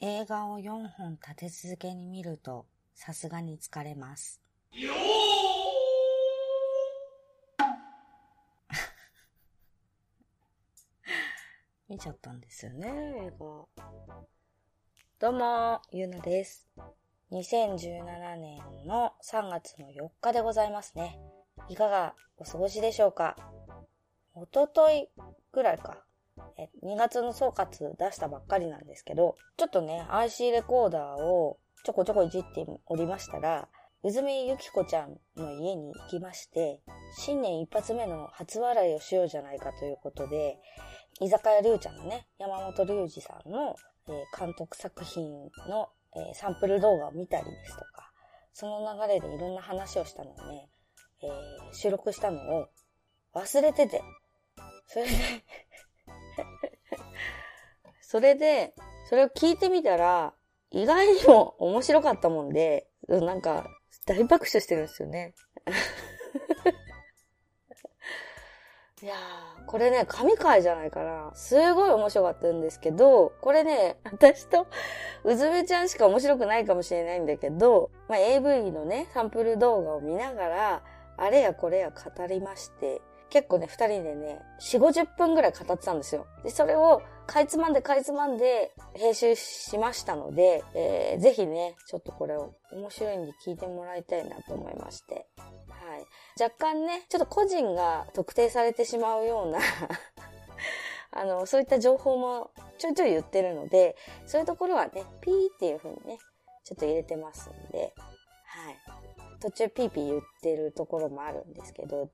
映画を4本立て続けに見るとさすがに疲れます。よー見ちゃったんですよね、映画。どうも、ゆうなです。2017年の3月の4日でございますね。いかがお過ごしでしょうか？おとといぐらいか。え2月の総括出したばっかりなんですけど、ちょっとね、IC レコーダーをちょこちょこいじっておりましたら、うずみゆきこちゃんの家に行きまして、新年一発目の初笑いをしようじゃないかということで、居酒屋りゅうちゃんのね、山本龍二さんの、え監督作品の、えサンプル動画を見たりですとか、その流れでいろんな話をしたのをね、えー収録したのを忘れてて、それで、それで、それを聞いてみたら、意外にも面白かったもんで、なんか、大爆笑してるんですよね。いやー、これね、神回じゃないかな。すごい面白かったんですけど、これね、私とうずめちゃんしか面白くないかもしれないんだけど、まあ、AV のね、サンプル動画を見ながら、あれやこれや語りまして、結構ね、二人でね、四五十分ぐらい語ってたんですよ。で、それを、かいつまんでかいつまんで編集しましたので、えーぜひね、ちょっとこれを面白いんで聞いてもらいたいなと思いまして。はい。若干ね、ちょっと個人が特定されてしまうような、あの、そういった情報もちょいちょい言ってるので、そういうところはね、ピーっていう風にね、ちょっと入れてますんで、はい。途中ピーピー言ってるところもあるんですけど、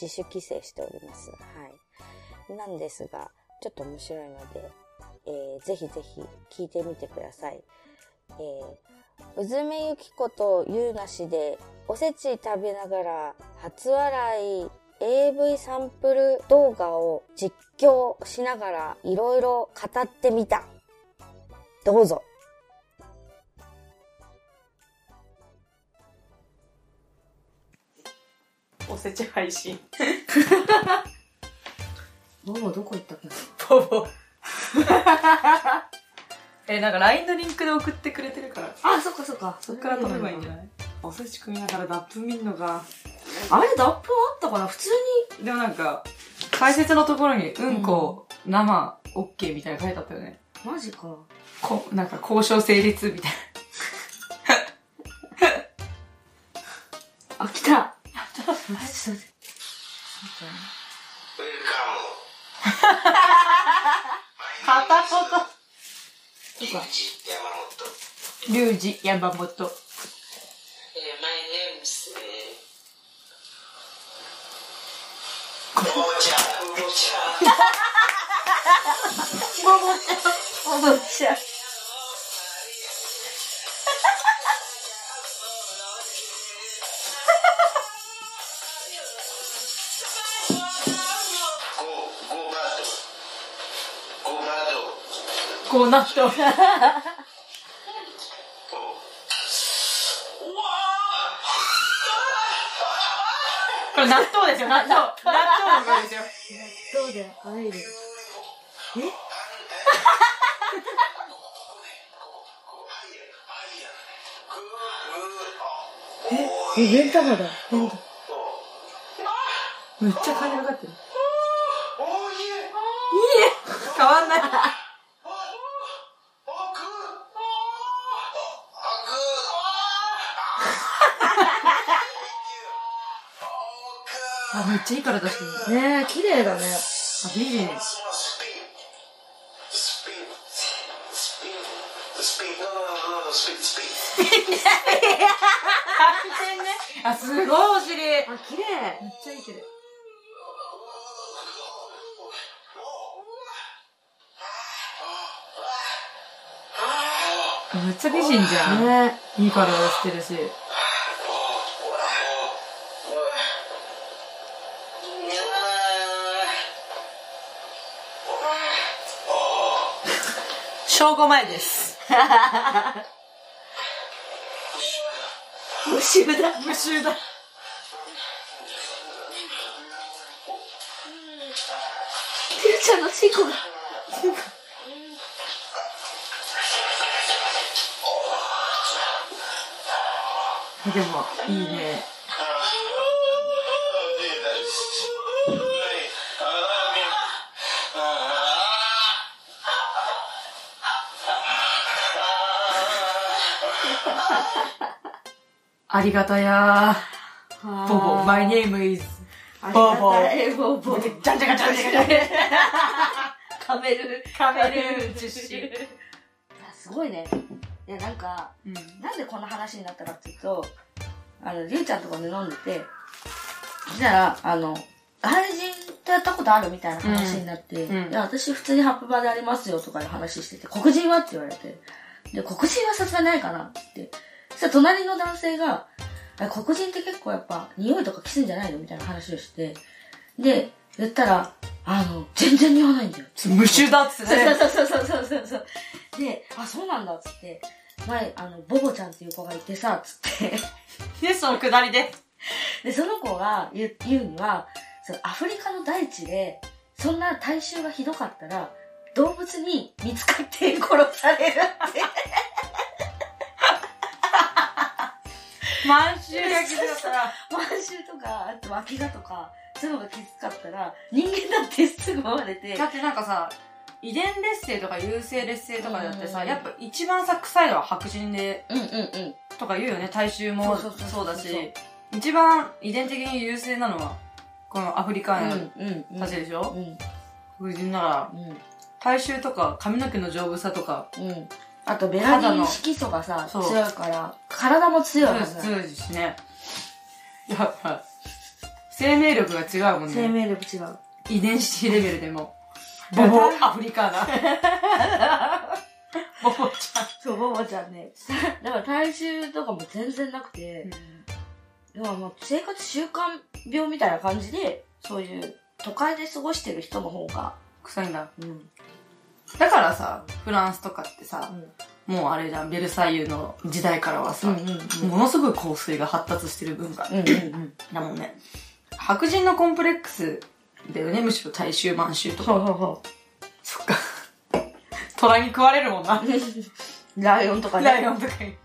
自主規制しております。はい。なんですが、ちょっと面白いので、えーぜひぜひ聞いてみてください。えー、うずめゆきことゆうなしで、おせち食べながら、初笑い AV サンプル動画を実況しながら、いろいろ語ってみた。どうぞ。おせち配信。ボボどこ行ったっけボボ。え、なんか LINE のリンクで送ってくれてるから、あ、そっかそっか。そっから飛べばいいんじゃない？おせち食いながらダップ見んのが。あれ、ダップあったかな？普通に。でもなんか、解説のところに、うんこ、生、OK みたいなの書いてあったよね。マジか。こなんか交渉成立みたいあ、来た。あ、ちょっと待って。な。片言。そうか。リュウジ・ヤマモト。ももちゃん。ももちゃん。こうなった。Oh. これ納豆ですよ、納豆。納豆の声ですよ。どうで入る。え、目ん玉だ。目ん玉。めっちゃ金かかってる。Oh yeah. 変わんない。あ、めっちゃいい体してる。ねえ、綺麗だね。あ、美人。あ、すごいお尻。めっあ、綺麗。ちゃいける。めっちゃ美人じゃん。ねいい体してるし。正午前です。無臭だ。無臭だ。ューちゃんのコが。でもいいね。ありがたやー。ボボ、my name is ボボ。ボボ。じゃんじゃかじゃんじゃかじゃん。カメル。カメルすごいね。いや、なんか、うん。なんでこんな話になったかっていうと、あの、りゅうちゃんとかで飲んでて、そしたら、あの、外人とやったことあるみたいな話になって、うんうんいや、私普通にハップバーでありますよとかいう話してて、黒人はって言われて、で、黒人はさすがにないかなって、そしたら隣の男性が、あ黒人って結構やっぱ匂いとかきすんじゃないのみたいな話をして、で、言ったら、あの、全然匂わないんだよ。無臭だっつってね。そうそうそうそうそうそう。で、あ、そうなんだっつって、前、あの、ボボちゃんっていう子がいてさ、つって。で、そのくだりで。で、その子が言う言うには、そのアフリカの大地で、そんな体臭がひどかったら、動物に見つかって殺されるって。満州焼きだったら。満州とか、あと脇がとか、そういうのがきつかったら、人間だってすぐ回れて。だってなんかさ、遺伝劣勢とか優性劣勢とかだってさ、うんやっぱ一番さ、臭いのは白人で、うんうんうん。とか言うよね、体臭もそうだし、一番遺伝的に優勢なのは、このアフリカンうんうん。たちでしょ、うん黒人なら、うん。体臭とか髪の毛の丈夫さとか、うん。あと、ベラニン色素がさ、そう強いから、体も強いはずだ。強いしね。やっぱ、生命力が違うもん生ね。命力違う。遺伝子レベルでも。ボボアフリカーナ。ボボちそう、ボボちゃんね。だから体臭とかも全然なくてゃん。、だからまあ生活習慣病みたいな感じで、そういう都会で過ごしてる人の方が、臭いんだ。うん。だからさ、フランスとかってさ、もうあれじゃん、ベルサイユの時代からはさ、うんうんものすごい香水が発達してる文化。うんうんうん。だもんね。白人のコンプレックスだよね、むしろ大衆満州とか。そうそうそそっか。虎に食われるもんな。う。ライオンとかね。ライオンとかに。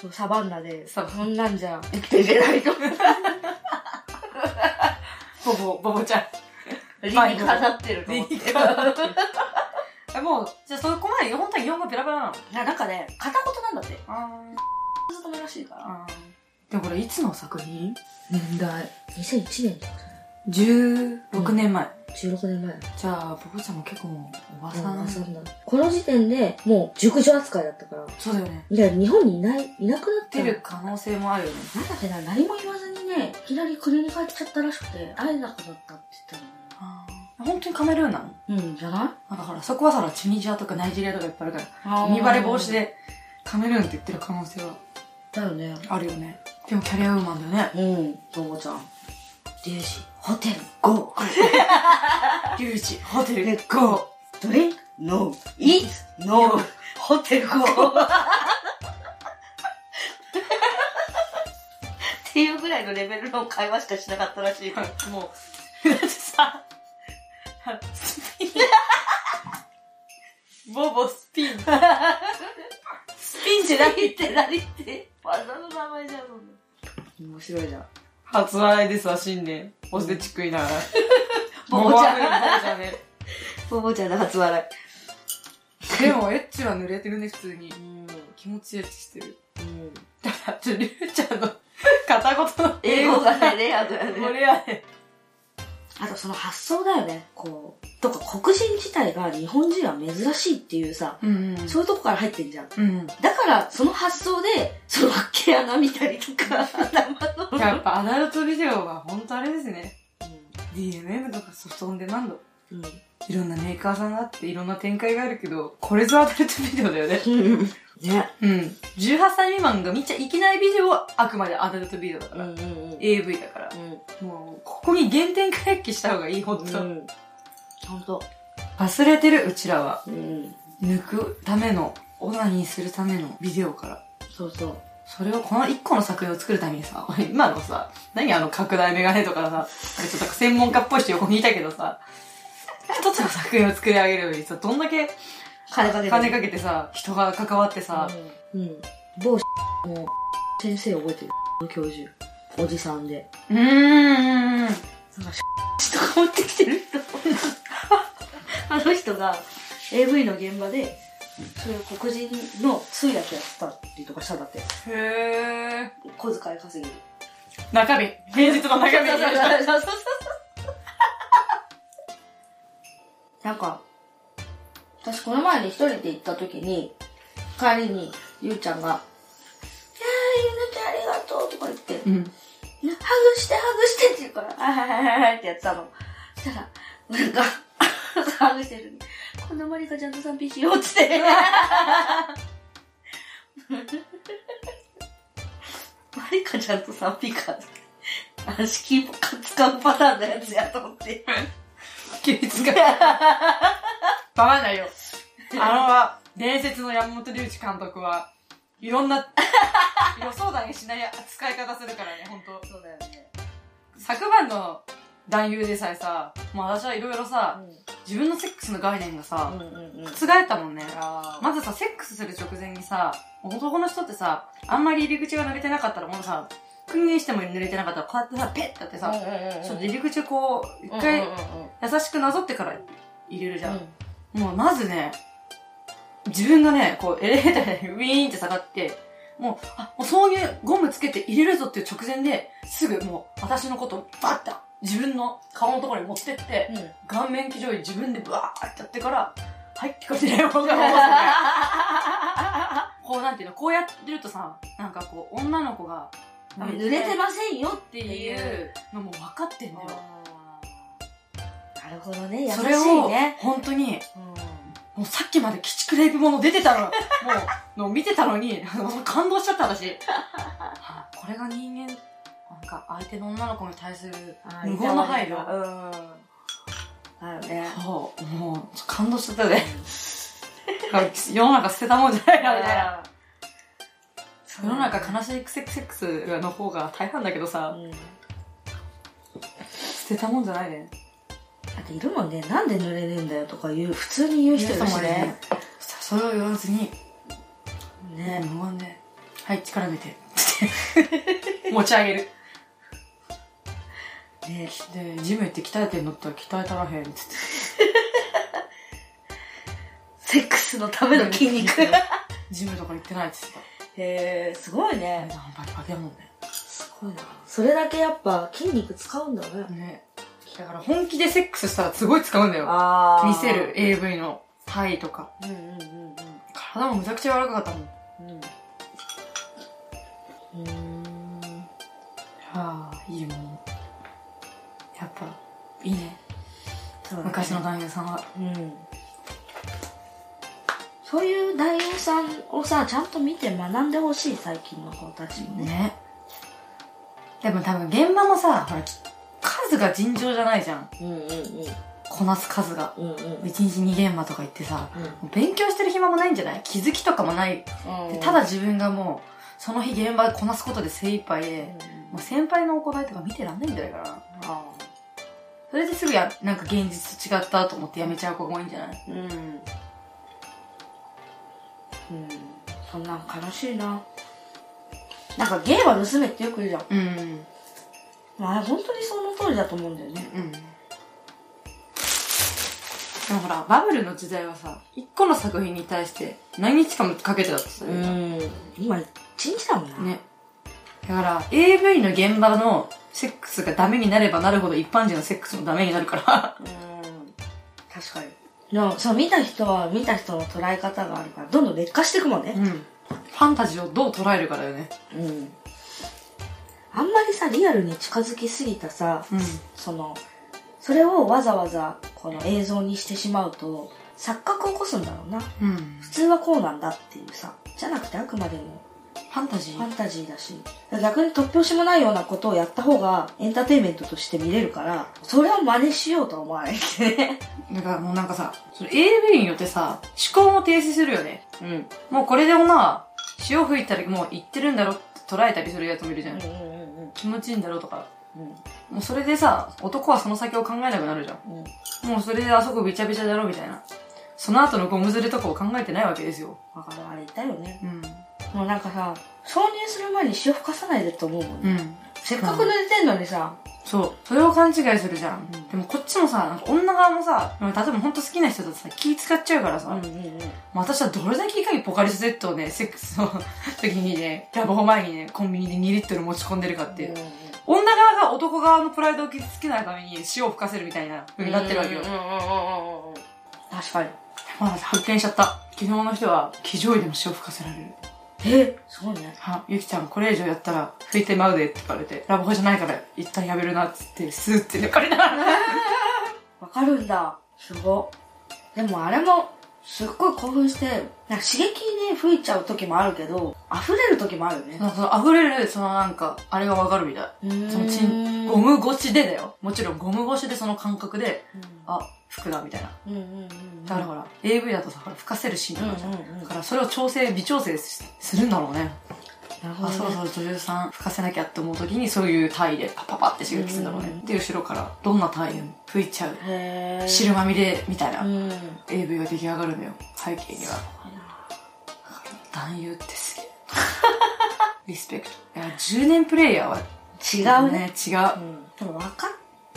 そうサバンナで、そんなんじゃ生きていけないと。ボボ、ボボちゃん。理にかなってると理思って。もう、じゃあそこまで本当に日本語ペラペラなのいやなんかね、片言なんだって。あずっとめらしいから。あ。でもこれいつの作品？年代。2001年とか ?16 年前。16年前。じゃあ、ボボちゃんも結構おばさん。そんな。この時点でもう熟女扱いだったから。そうだよね。いや、日本にいない、いなくなって出る可能性もあるよね。なんだっけな、何も言わずにね、いきなり国に帰っちゃったらしくて、会えなくなったって言って本当にカメルーンなの？うん、じゃない？なんかほら、そこはさ、チュニジアとかナイジェリアとかいっぱいあるから、あ見バレ防止。でカメルーンって言ってる可能性はだよね。あるよね。でもキャリアウーマンだよね。うん、ともちゃん。リュウジ、ホテル、ゴー。リュウジ、ホテル、ゴドリンク、ノー。イーツ、ノー。ホテル、ゴー。っていうぐらいのレベルの会話しかしなかったらしい。ー。もう、だってさ、スピン。ボボスピン。スピンじゃなく何って何って。技の名前じゃん、そんな。面白いじゃん。初笑いですわ、新年。おせち食いながら。ボボちゃんボボちゃんね。ボボちゃんの初笑でも、エッチは濡れてるね、普通にい。。うん。気持ちエッチしてる。うん。だから、ちょ、りゅうちゃんの片言の英語がね、レアだよこね。れやね。あとその発想だよね。こう。とか黒人自体が日本人は珍しいっていうさ、うんうん。そういうとこから入ってんじゃん。うん。だから、その発想で、その毛穴見たりとか、頭の。やっぱアダルトビデオは本当あれですね。DMM とかソフトオンデマンド。うん。いろんなメーカーさんがあっていろんな展開があるけど、これぞアダルトビデオだよね。うん。ね。うん。18歳未満が見ちゃいけないビデオはあくまでアダルトビデオだから。うんうんうん。AV だから。うん。もう、ここに原点回帰した方がいい、ほんと。うん。ほんと。忘れてる、うちらは。うん。抜くための、オナニーするためのビデオから。そうそう。それを、この一個の作品を作るためにさ、今のさ、何あの拡大メガネとかさ、ちょっと専門家っぽい人横にいたけどさ、一つの作品を作り上げるのにさ、どんだけ金かけて。金かけてさ、人が関わってさ、うん。うん。某も、先生覚えてる教授。おじさんで。うーん。なんか、とか持ってきてる人。あの人が AV の現場で、そういう黒人の通訳やってたりとかしたんだって。へー。小遣い稼ぎで。中身。平日の中身。そうそうそうそうなんか、私この前に一人で行った時に、帰りに、ゆうちゃんが、いやー、ゆうなちゃんありがとうとか言って、うん。ハグして、ハグしてって言うから、あはいはいはいはいってやってたの。そしたら、なんか、ハグしてるこんなマリカちゃんと 3P しようって言って。マリカちゃんと 3P か。あ、敷居使うパターンのやつやと思って。休日が。わかんない よ。あのは、伝説の山本龍一監督は、いろんな、予想だにしない使い方するからね、ほんと。そうだよね。昨晩の男優でさえさ、もう私はいろいろさ、自分のセックスの概念がさ、うんうんうん。覆ったもんね。あまずさ、セックスする直前にさ、男の人ってさ、あんまり入り口が濡れてなかったらもうさ、訓練しても濡れてなかったら、こうやってさ、ペッてやってさ、ちょっと入り口をこう、一回優しくなぞってから入れるじゃん。うんもうまずね、自分がね、こうエレベーターでウィーンって下がって、もう、あ、もうそういうゴムつけて入れるぞっていう直前で、すぐもう私のことをバッて自分の顔のところに持ってって、うん。顔面騎乗位自分でバーってやってから、はいってこうやってね、僕が思わせて、こうなんていうの、こうやってるとさ、なんかこう女の子が、濡れてませんよっっていうのも分かってんだよ。なるほどね。優しそれをいね。、本当に、うんもうさっきまで鬼畜レイプもの出てたの、もう、の見てたのに、感動しちゃった私。はあこれが人間、なんか相手の女の子に対する無言の配慮。うん。だよね。そう、もう、感動しちゃったね。世の中捨てたもんじゃないな、みたいな。世の中悲しいセックスの方が大半だけどさ、うん。だ捨てたもんじゃないね。っているもんね。なんで濡れねえんだよとか言う、普通に言う人いるしね。それを言わずに、ね無言で、はい、力抜いて。持ち上げる。ねで、ジム行って鍛えてんのったら鍛えたらへん、つって。セックスのための筋肉。へジムとか行ってないっつってえ、すごいた。ね。バキバキだもんね。すごいな。それだけやっぱ筋肉使うんだね。ね。だから本気でセックスしたらすごい使うんだよ。あ見せる。AV のタイとか。うんうんうん体もむちゃくちゃ柔らかかったもん。うん。うん。はあ、いいもん。やっぱ、いいね。ね昔の男優さんは。うん。そういう男優さんをさ、ちゃんと見て学んでほしい、最近の子たちもね。ね。でも多分現場もさ、ほら、き数が尋常じゃないじゃん。うんうんうん。こなす数が。うんうん一日2現場とか行ってさ、勉強してる暇もないんじゃない？気づきとかもない。うん。でただ自分がもう、その日現場でこなすことで精一杯で、もう先輩の行いとか見てらんないんじゃないかな。あそれですぐや、なんか現実と違ったと思ってやめちゃう子が多いんじゃない？ーうん。うん。そんなん悲しいな。なんか芸は盗めってよく言うじゃん。うん。まあ本当にその通りだと思うんだよね。うん。でもほら、バブルの時代はさ、一個の作品に対して何日間もかけてたってさ、ん。今、一日だもんな。ね。だから、AV の現場のセックスがダメになればなるほど一般人のセックスもダメになるから。うん。確かに。でも、そう、見た人は見た人の捉え方があるから、どんどん劣化していくもんね。うん。ファンタジーをどう捉えるかだよね。うん。あんまりさ、リアルに近づきすぎたさ、うん。その、それをわざわざこの映像にしてしまうと、錯覚を起こすんだろうな。うん。普通はこうなんだっていうさ。じゃなくてあくまでもファンタジーファンタジーだし、逆に突拍子もないようなことをやった方がエンターテインメントとして見れるから、それを真似しようとは思わないけどね。だからもうなんかさ、その AV によってさ、思考も停止するよね。うん。もうこれでもな、潮吹いたらもう言ってるんだろって捉えたりするやつもいるじゃん。うんうん気持ちいいんだろうとか。うんうん。もうそれでさ、男はその先を考えなくなるじゃん。うん。もうそれであそこびちゃびちゃだろみたいな。その後のゴムずれとかを考えてないわけですよ。わかる、あれ言ったよね。うん。もうなんかさ、挿入する前に塩吹かさないでと思うもんね。うん。せっかく濡れてんのにさ、そう。それを勘違いするじゃん。うんでもこっちもさ、なんか女側もさ、例えば本当好きな人だとさ、気使っちゃうからさ、うんうんうん。まあ私はどれだけいかにポカリスエットをね、セックスの 時にね、ラブホ前にね、コンビニで2リットル持ち込んでるかっていう。女側が男側のプライドを傷つけないために塩を吹かせるみたいな風になってるわけよ。うんうんうんうんうんうん。確かに。まだ発見しちゃった。昨日の人は、騎乗位でも塩吹かせられる。えそうね。は、ゆきちゃんこれ以上やったら拭いてまうでって言われて、ラブホじゃないから一旦やめるなっつって、スーって抜かれながら。わかるんだ。すごい。でもあれも、すっごい興奮して、なんか刺激で吹いちゃう時もあるけど、溢れる時もあるよね。そうそう、溢れる、そのなんか、あれがわかるみたい。そのチン、ゴム越しでだよ。もちろんゴム越しでその感覚で、あ、服だみたいな。うんうんうん。だからほら、AV だとさ、ほら吹かせるシーンとかじゃん。うんうんうんだからそれを調整、微調整すするんだろうね。あ、なるほど、ね。そろそろ女優さん吹かせなきゃって思う時にそういう体でパパパって刺激するんだろうね。で、後ろからどんな体でも吹いちゃう。へー汁まみれみたいなうん AV が出来上がるのよ。背景には。男優ってすげえ。リスペクト。いや、10年プレイヤーは違うね。違う。うん。でも分かっ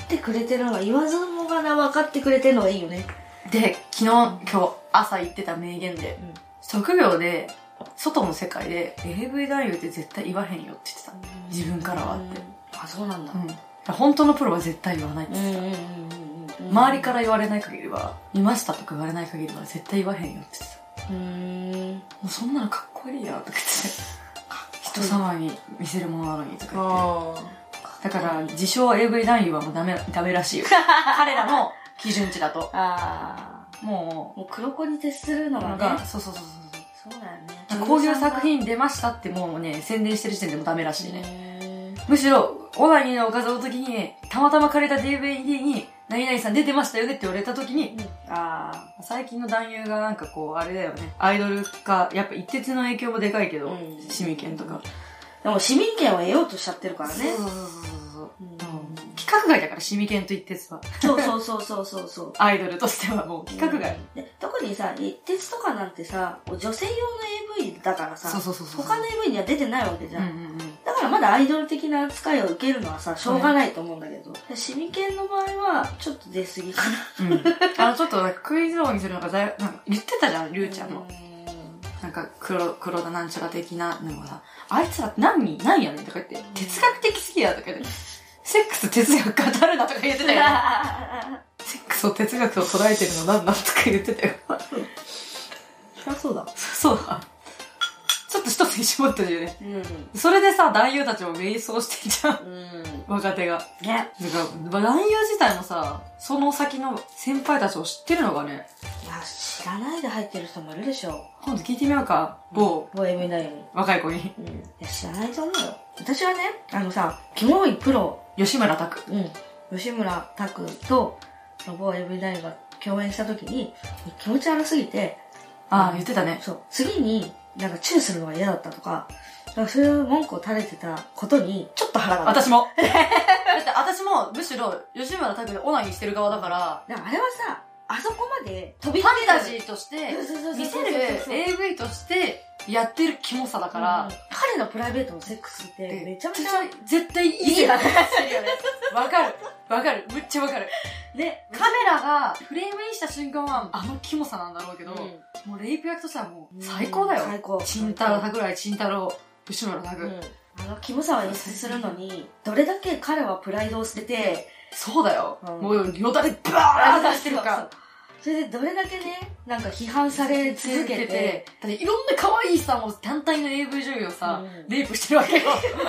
てくれてるのが、言わずもがな分かってくれてるのがいいよね。で、昨日、今日、朝言ってた名言で、職業で、外の世界で AV 男優って絶対言わへんよって言ってた。自分からはって。あ、そうなんだ。うん。本当のプロは絶対言わないってうんうん言ってうんうん。た。周りから言われない限りは、いましたとか言われない限りは絶対言わへんよって言ってた。うーん。もうそんなのかっこいいやとか言って。人様に見せるものなのにとか言って。あだから、自称 AV 男優はもうダメ、ダメらしいよ。彼らの基準値だと。あもー。もう黒子に徹するのう、がね。そうそうそうそうそうだよね。こういう作品出ましたってもうね、宣伝してる時点でもダメらしいね。ね。むしろ、オナニーのおかずの時に、たまたま借りた DVD に、何々さん出てましたよねって言われた時に、あ最近の男優がなんかこう、あれだよね。アイドル化、やっぱ一徹の影響もでかいけど、うん市民権とか。ー。でも市民権を得ようとしちゃってるからね。そうそうそうそうそう。ん。規格外だから、市民権と一徹は。そうそうそうそうそうそう。アイドルとしてはもう規格外。で特にさ、一徹とかなん。てさ、女性用の AV だからさ、そうそうそうそう。他の AV には出てないわけじゃん。うん。うん。うん。だからまだアイドル的な扱いを受けるのはさ、しょうがないと思うん。だけど。で市民権の場合は、ちょっと出過ぎかな。うん。あの、ちょっとクイズ王にするのがだい、なん。か言ってたじゃん、りゅうちゃん。の。うなん。か黒、黒田なん。ちゃら的なのがさ、あいつら何、何やねん。とか言って、哲学的すぎやとか言って、セックス哲学語るなとか言ってたよ。セックスを哲学と捉えてるのなんなんとか言ってたよ。そりゃそうだ。そうだ。ちょっと一つに絞ってるよね。うん。それでさ、男優たちも迷走してんじゃん。うん。若手が。ね。だから、男優自体もさ、その先の先輩たちを知ってるのがね、いや、知らないで入ってる人もいるでしょ。今度聞いてみようか。某、ボーイミだよに。若い子に。うん。いや、知らないと思うよ。私はね、あのさ、キモいプロ、吉村拓。うん。吉村拓と、ロボエブダイが共演した時に、気持ち悪すぎて、ああ、言ってたね。そう、次になんかチューするのが嫌だったとか、かそういう文句を垂れてたことに、ちょっと腹が立つ。私も。だって私も、むしろ、吉村拓でオナニーしてる側だから、だからあれはさ、あそこまで飛びファンタジーとして見せる AV としてやってるキモさだか、から彼のプライベートのセックスってめちゃめちゃ、絶対いいやつしてるよね。わかる。わかる。むっちゃわかる。ね、カメラがフレームインした瞬間はあのキモさなんだろうけど、うんもうレイプ役としてはもう最高だよ。最高。チンタロ桜井チンタロ吉村拓、うん。あの、キモさを演出するのに、どれだけ彼はプライドを捨てて、そうだよ。うんもうよだれバーッ出してるか。それでどれだけね、なんか批判され続けて、だっていろんな可愛いさ、もう単体の AV 女優をさ、うんレイプしてるわけよ。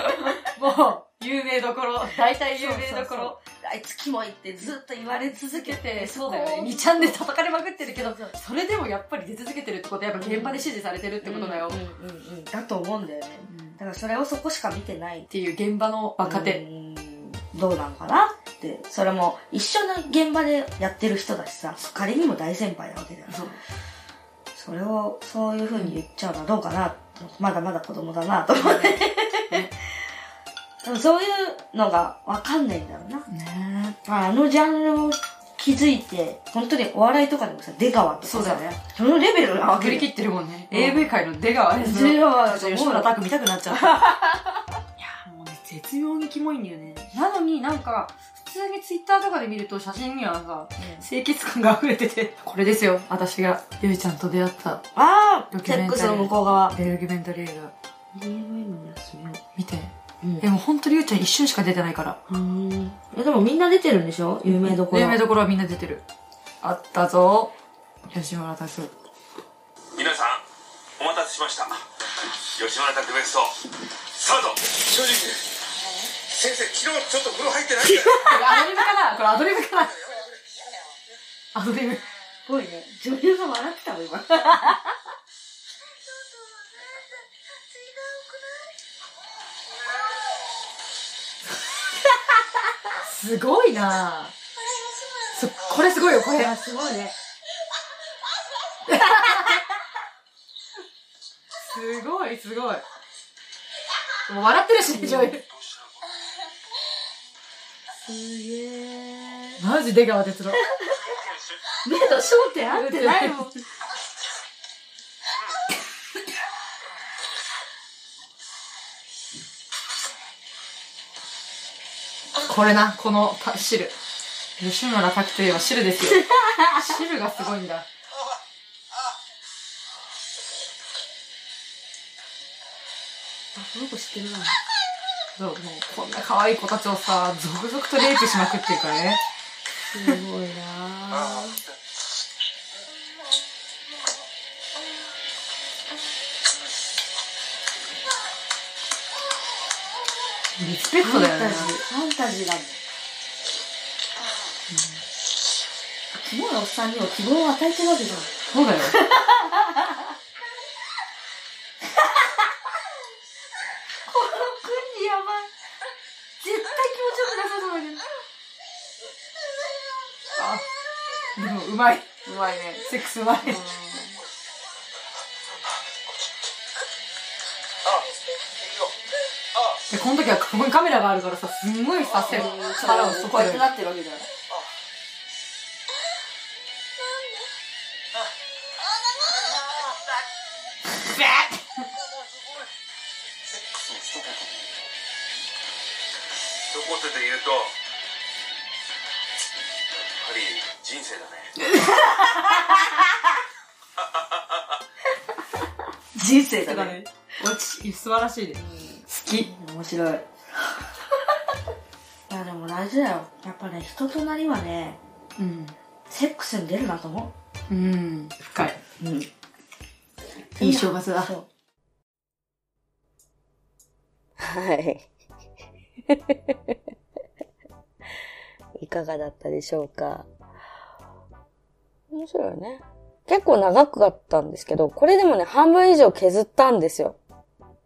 もう、有名どころ、大体有名どころ。あいつキモいってずっと言われ続けて、そうだよね。2ちゃんで叩かれまくってるけど、それでもやっぱり出続けてるってことはやっぱ現場で支持されてるってことだよ。うんうんうんうん。だと思うんだよね。うんだからそれをそこしか見てない。っていう現場の若手。うんどうなのかなって。それも一緒の現場でやってる人だしさ、仮にも大先輩なわけだよ。そうそれをそういう風に言っちゃうのはどうかな。まだまだ子供だなと思って。でもそういうのがわかんないんだろうな。ねまあ、あのジャンルを気づいて、本当にお笑いとかでもさ、出川とかさそうだよね。そのレベルなわけ振り切ってるもんね。うん AV 界の出川です出川だと思う吉村拓見たくなっちゃった。絶妙にキモいんだよね。なのになんか、普通にツイッターとかで見ると写真にはさ、清潔感が溢れてて、これですよ。私が、ゆいちゃんと出会った、ああドキュメンタリーセックスの向こう側。ドキュメンタリー映画。DMM のやつね。見て。うんでも本当にゆうちゃん一瞬しか出てないから。うん。え、でもみんな出てるんでしょ？有名どころ。有名どころはみんな出てる。あったぞ。吉村拓。皆さんお待たせしました吉村拓ベストスタート正直先生昨日ちょっと風呂入ってないんだよこれ アドリブかな？これアドリブかな？アドリブ。すごいね。女優が笑ってたもん、今。すごいなそこれすごいよ、これ。あ、すごいね。すごい、すごい。もう笑ってるしね、女優。すげえ。マジ出川哲郎。目と焦点合ってないもん。これな、このた汁。吉村拓といえば汁ですよ。汁がすごいんだ。あ、この子知ってるな。そう、もうこんな可愛い子たちをさ、続々とレイプしまくってるからね。すごいなリスペクトだよね。ファンタジーだもん。キモいおっさんには希望を与えてるわけじゃん。そうだよ。このクンリやばい。絶対気持ちよくなさそうだけど。あ、でもうまい。うまいね。セックスうまい。あいいよあで、この時はここにカメラがあるからさ、すんごいさ、せ腹をそここでうやってなってるわけじゃない。ち、素晴らしいです。好き。面白い。いやでも大事だよ。やっぱね、人となりはね、うん。セックスに出るなと思うん。深い。う。うん。いい正月だ。そう。はい。いかがだったでしょうか？面白いね。結構長かったんですけど、これでもね、半分以上削ったんですよ。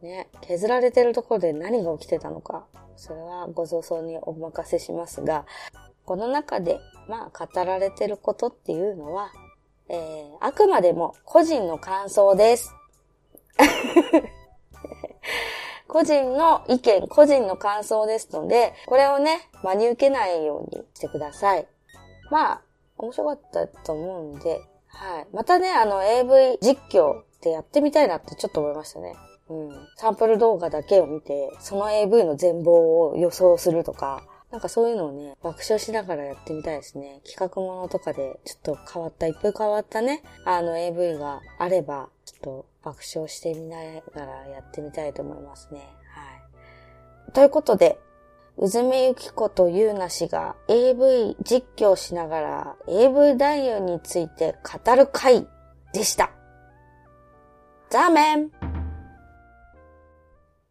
ね、削られてるところで何が起きてたのか、それはご想像にお任せしますが、この中で、まあ、語られてることっていうのは、えー、あくまでも個人の感想です。個人の意見、個人の感想ですので、これをね、真に受けないようにしてください。まあ、面白かったと思うんで、はい。またね、あの、AV 実況ってやってみたいなってちょっと思いましたね。うん。サンプル動画だけを見て、その AV の全貌を予想するとか、なんかそういうのをね、爆笑しながらやってみたいですね。企画ものとかで、ちょっと変わった、一風変わったね、あの AV があれば、ちょっと爆笑してみながらやってみたいと思いますね。はい。ということで、うずめゆきことゆうな氏が AV 実況しながら AV 男優について語る回でした。ザーメン